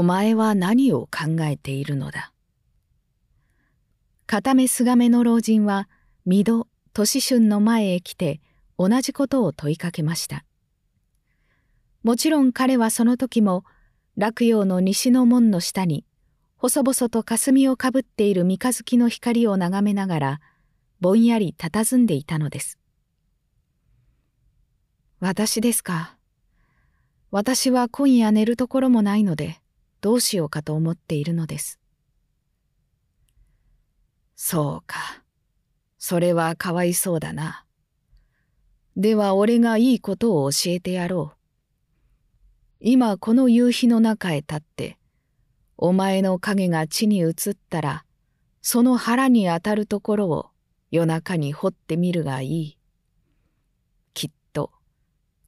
お前は何を考えているのだ。片目すがめの老人は御戸年春の前へ来て同じことを問いかけました。もちろん彼はその時も落葉の西の門の下に細々と霞をかぶっている三日月の光を眺めながらぼんやり佇んでいたのです私ですか。私は今夜寝るところもないのでどうしようかと思っているのです。そうか。それはかわいそうだな。では俺がいいことを教えてやろう。今この夕日の中へ立って、お前の影が地に移ったら、その腹に当たるところを夜中に掘ってみるがいい。きっと、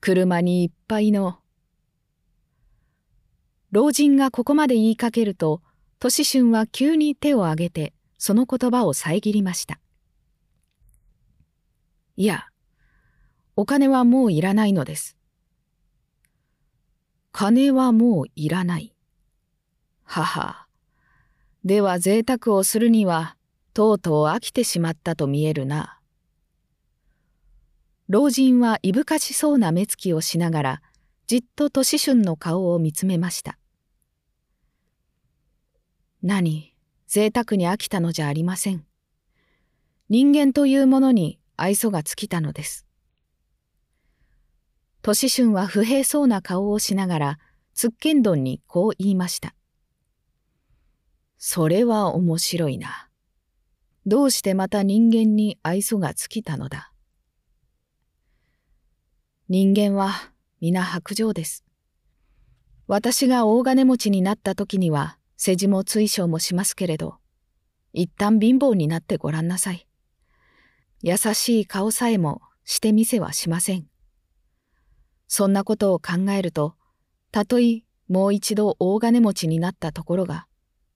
車にいっぱいの老人がここまで言いかけると、年春は急に手を挙げて、その言葉を遮りました。いや、お金はもういらないのです。金はもういらない。はは。では贅沢をするには、とうとう飽きてしまったと見えるな。老人はいぶかしそうな目つきをしながら、じっと年春の顔を見つめました。何、贅沢に飽きたのじゃありません。人間というものに愛想が尽きたのです。年春は不平そうな顔をしながら、つっけんどんにこう言いました。それは面白いな。どうしてまた人間に愛想が尽きたのだ？人間は皆白状です。私が大金持ちになった時には、世辞も追奨もしますけれど、一旦貧乏になってごらんなさい。優しい顔さえもしてみせはしません。そんなことを考えると、たとえもう一度大金持ちになったところが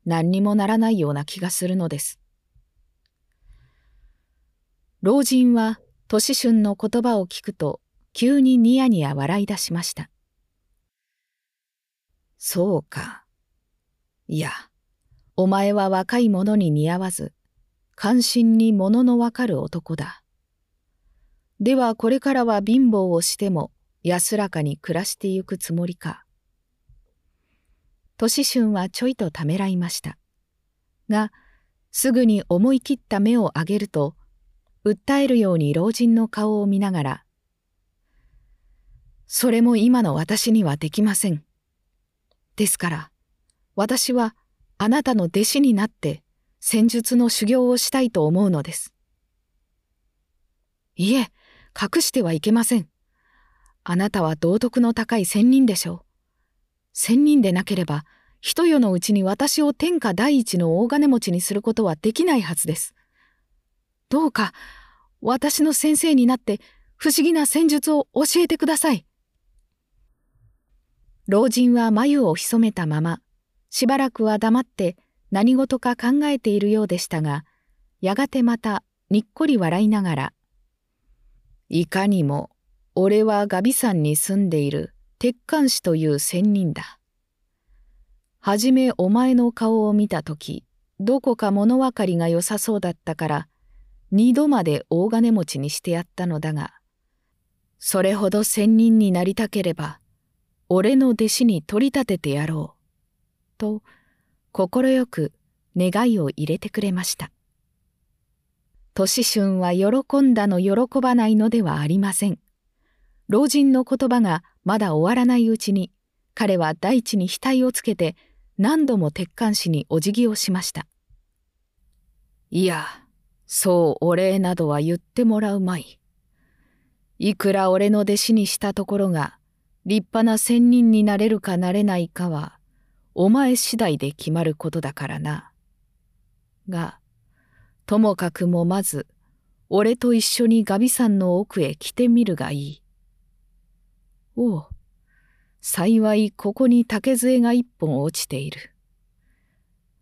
何にもならないような気がするのです。老人は年春の言葉を聞くと急にニヤニヤ笑い出しました。そうか。いや、お前は若い者に似合わず、関心に物のわかる男だ。ではこれからは貧乏をしても安らかに暮らしてゆくつもりか。年春はちょいとためらいました。が、すぐに思い切った目を上げると、訴えるように老人の顔を見ながら、それも今の私にはできません。ですから、私はあなたの弟子になって戦術の修行をしたいと思うのです。いえ、隠してはいけません。あなたは道徳の高い仙人でしょう。仙人でなければ、一夜のうちに私を天下第一の大金持ちにすることはできないはずです。どうか、私の先生になって不思議な戦術を教えてください。老人は眉を潜めたまま、しばらくは黙って何事か考えているようでしたが、やがてまたにっこり笑いながら、いかにも俺はガビ山に住んでいる鉄管師という仙人だ。はじめお前の顔を見たとき、どこか物分かりが良さそうだったから、二度まで大金持ちにしてやったのだが、それほど仙人になりたければ、俺の弟子に取り立ててやろう。と快く願いを入れてくれました。年春は喜んだの喜ばないのではありません。老人の言葉がまだ終わらないうちに彼は大地に額をつけて何度も鉄管師にお辞儀をしました。いや、そうお礼などは言ってもらうまい。いくら俺の弟子にしたところが立派な仙人になれるかなれないかはお前次第で決まることだからな。が、ともかくもまず、俺と一緒にガビ山の奥へ来てみるがいい。おう、幸いここに竹杖が一本落ちている。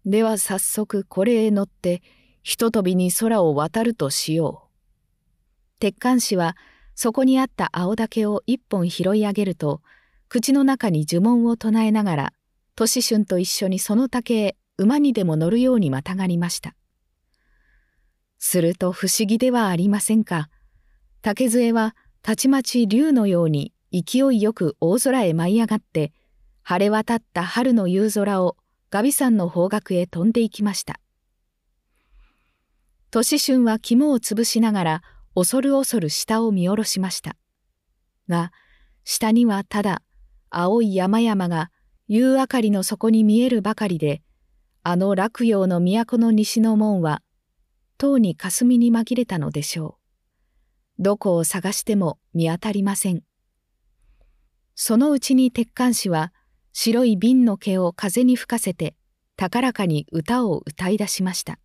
では早速これへ乗って、ひととびに空を渡るとしよう。鉄管師はそこにあった青竹を一本拾い上げると、口の中に呪文を唱えながら、年春と一緒にその竹へ馬にでも乗るようにまたがりました。すると不思議ではありませんか。竹杖はたちまち竜のように勢いよく大空へ舞い上がって、晴れ渡った春の夕空をガビ山の方角へ飛んでいきました。年春は肝を潰しながら恐る恐る下を見下ろしました。が、下にはただ青い山々が夕明かりの底に見えるばかりで、あの落葉の都の西の門はとうに霞に紛れたのでしょう。どこを探しても見当たりません。そのうちに鉄管師は白い瓶の毛を風に吹かせて高らかに歌を歌い出しました。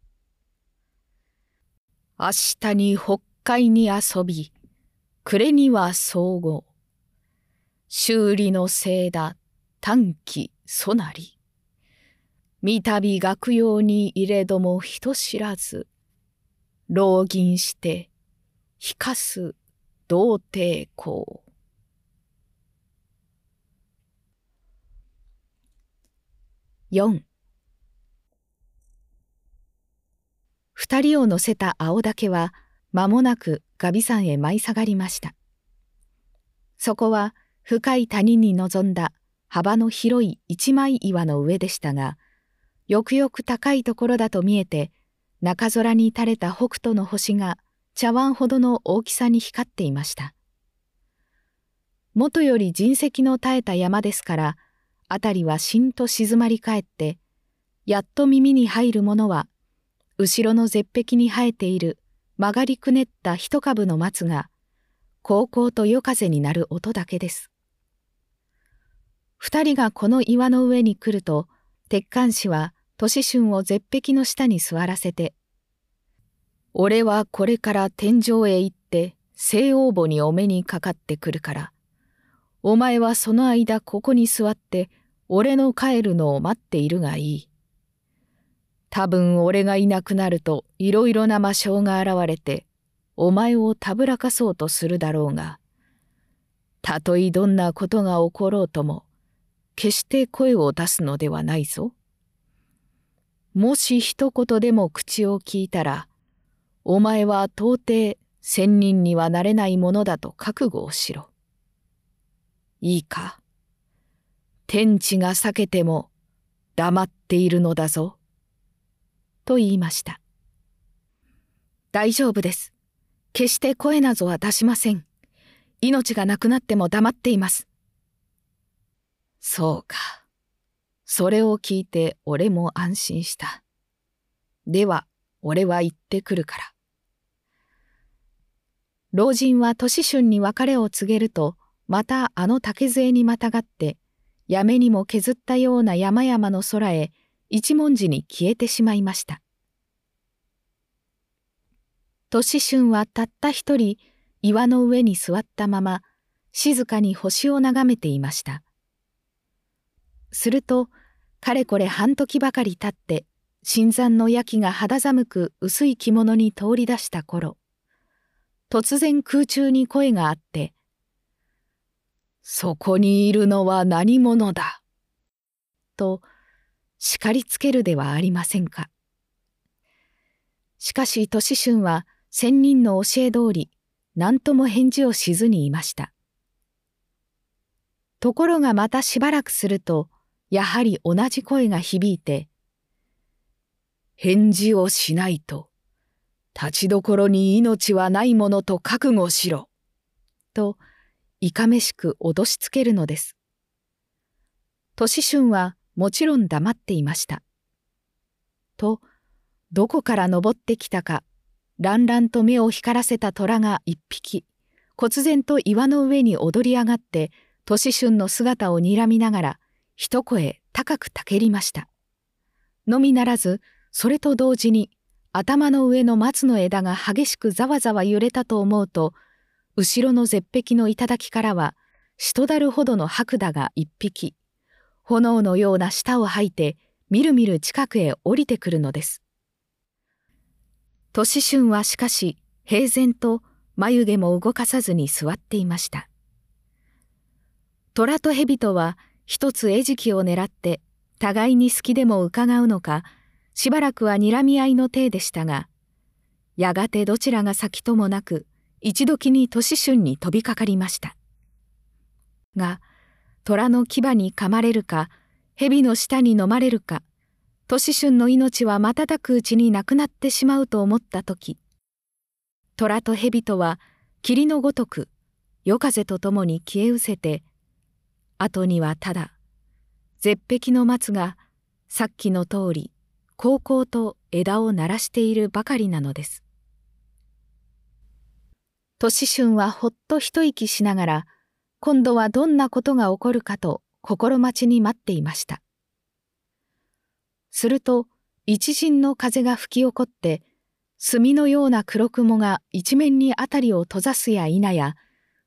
明日に北海に遊び、暮れには総合。修理のせいだ短期そなり。三度学用に入れども人知らず。浪銀して、引かす童貞公。四二人を乗せた青竹は間もなくガビ山へ舞い下がりました。そこは深い谷に臨んだ幅の広い一枚岩の上でしたが、よくよく高いところだと見えて中空に垂れた北斗の星が茶碗ほどの大きさに光っていました。元より人石の絶えた山ですから、辺りはしんと静まり返って、やっと耳に入るものは、後ろの絶壁に生えている曲がりくねった一株の松が、こうこうと夜風になる音だけです。二人がこの岩の上に来ると、鉄管師は年春を絶壁の下に座らせて、俺はこれから天井へ行って西王母にお目にかかってくるから、お前はその間ここに座って俺の帰るのを待っているがいい。多分俺がいなくなるといろいろな魔性が現れて、お前をたぶらかそうとするだろうが、たとえどんなことが起ころうとも、決して声を出すのではないぞ。もし一言でも口を聞いたら、お前は到底仙人にはなれないものだと覚悟をしろ。いいか。天地が避けても黙っているのだぞ。と言いました。大丈夫です。決して声などは出しません。命がなくなっても黙っています。そうか。それを聞いて俺も安心した。では、俺は行ってくるから。老人は年春に別れを告げると、またあの竹杖にまたがって、やめにも削ったような山々の空へ一文字に消えてしまいました。年春はたった一人岩の上に座ったまま静かに星を眺めていました。するとかれこれ半時ばかり経って新参の焼きが肌寒く薄い着物に通り出した頃突然空中に声があって「そこにいるのは何者だ」と叱りつけるではありませんか。しかし年春は仙人の教え通り何とも返事をしずにいました。ところがまたしばらくするとやはり同じ声が響いて、返事をしないと、立ちどころに命はないものと覚悟しろ。と、いかめしく脅しつけるのです。年春はもちろん黙っていました。と、どこから登ってきたか、乱々と目を光らせた虎が一匹、忽然と岩の上に踊り上がって、年春の姿を睨みながら、一声高くたけりました。のみならず、それと同時に頭の上の松の枝が激しくざわざわ揺れたと思うと、後ろの絶壁の頂からは、しとだるほどの白蛇が一匹、炎のような舌を吐いて、みるみる近くへ降りてくるのです。年春はしかし、平然と眉毛も動かさずに座っていました。虎と蛇とは一つ餌食を狙って互いに好きでも伺うのかしばらくは睨み合いの体でしたがやがてどちらが先ともなく一時に年春に飛びかかりました。が虎の牙に噛まれるか蛇の舌に飲まれるか年春の命は瞬くうちになくなってしまうと思った時虎と蛇とは霧のごとく夜風とともに消え失せて後にはただ絶壁の松がさっきの通り高校と枝を鳴らしているばかりなのです。年春はほっと一息しながら今度はどんなことが起こるかと心待ちに待っていました。すると一陣の風が吹き起こって墨のような黒雲が一面に辺りを閉ざすや否や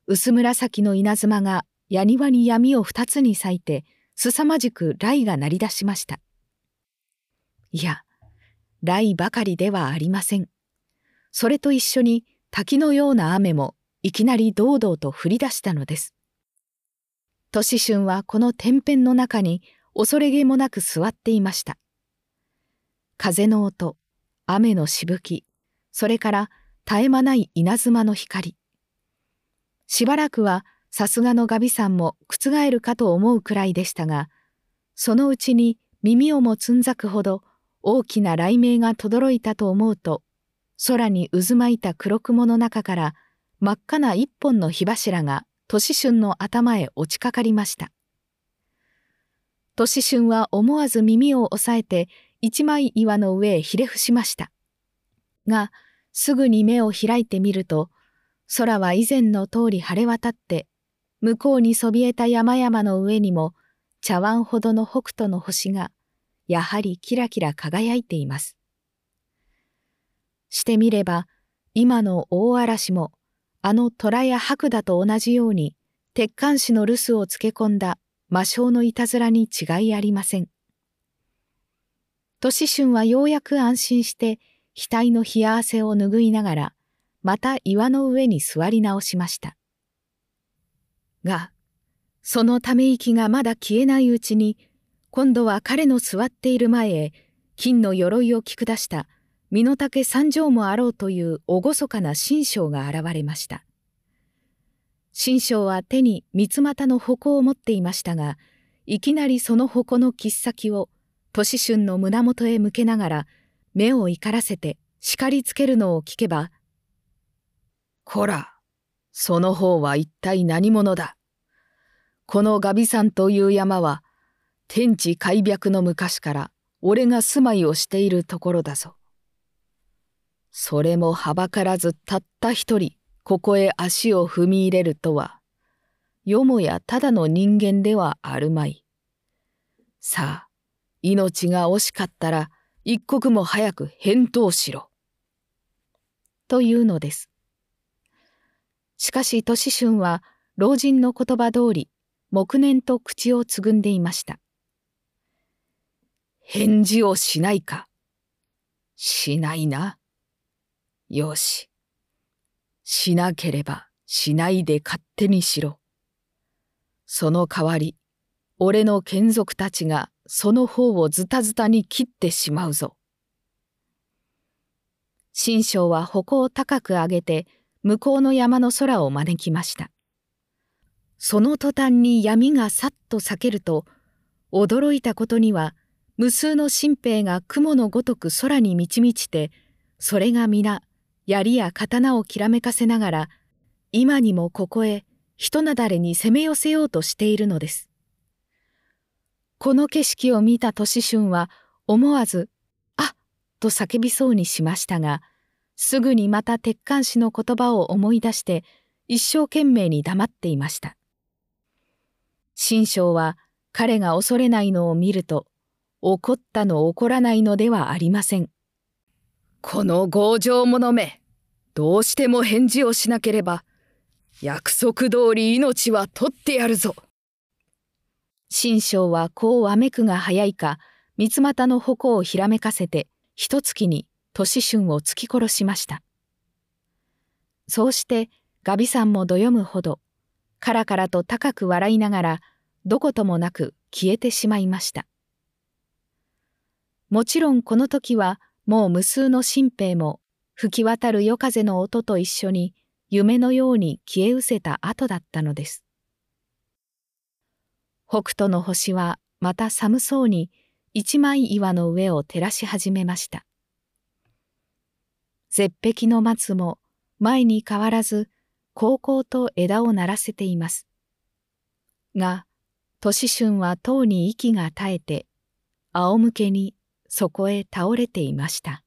薄紫の稲妻が矢庭に闇を二つに咲いて凄まじく雷が鳴り出しました。いや、雷ばかりではありません。それと一緒に滝のような雨もいきなり堂々と降り出したのです。年春はこの天辺の中に恐れげもなく座っていました。風の音、雨のしぶき、それから絶え間ない稲妻の光。しばらくはさすがのガビさんも覆るかと思うくらいでしたが、そのうちに耳をもつんざくほど大きな雷鳴が轟いたと思うと、空に渦巻いた黒雲の中から真っ赤な一本の火柱が年春の頭へ落ちかかりました。年春は思わず耳を押さえて一枚岩の上へひれ伏しました。が、すぐに目を開いてみると、空は以前の通り晴れ渡って、向こうにそびえた山々の上にも茶碗ほどの北斗の星が、やはりキラキラ輝いています。してみれば、今の大嵐もあの虎や白だと同じように鉄管紙の留守をつけ込んだ魔性のいたずらに違いありません。年春はようやく安心して額の冷や汗を拭いながらまた岩の上に座り直しました。が、そのため息がまだ消えないうちに今度は彼の座っている前へ金の鎧を着下した身の丈三畳もあろうという厳かな新章が現れました。新章は手に三つ股の矛を持っていましたが、いきなりその矛の切っ先を年春の胸元へ向けながら目を怒らせて叱りつけるのを聞けば、こら、その方は一体何者だ？このガビ山という山は、天地開闢の昔から俺が住まいをしているところだぞ。それもはばからずたった一人ここへ足を踏み入れるとはよもやただの人間ではあるまい。さあ命が惜しかったら一刻も早く返答しろ。というのです。しかし年春は老人の言葉通り黙念と口をつぐんでいました。返事をしないか。しないな。よし。しなければしないで勝手にしろ。その代わり、俺の眷属たちがその方をズタズタに切ってしまうぞ。新章は矛を高く上げて向こうの山の空を招きました。その途端に闇がさっと裂けると、驚いたことには無数の新兵が雲のごとく空に満ち満ちて、それが皆槍や刀をきらめかせながら今にもここへ人なだれに攻め寄せようとしているのです。この景色を見た年春は思わず「あっ!」と叫びそうにしましたがすぐにまた鉄管師の言葉を思い出して一生懸命に黙っていました。新章は彼が恐れないのを見ると怒ったの怒らないのではありません。この強情者め、どうしても返事をしなければ、約束通り命は取ってやるぞ。新章はこうわめくが早いか、三股の矛をひらめかせて、一月に年春を突き殺しました。そうしてガビさんもどよむほど、カラカラと高く笑いながら、どこともなく消えてしまいました。もちろんこの時はもう無数の新兵も吹き渡る夜風の音と一緒に夢のように消え失せた後だったのです。北斗の星はまた寒そうに一枚岩の上を照らし始めました。絶壁の松も前に変わらず高々と枝を鳴らせています。が、年春はとうに息が絶えて、仰向けにそこへ倒れていました。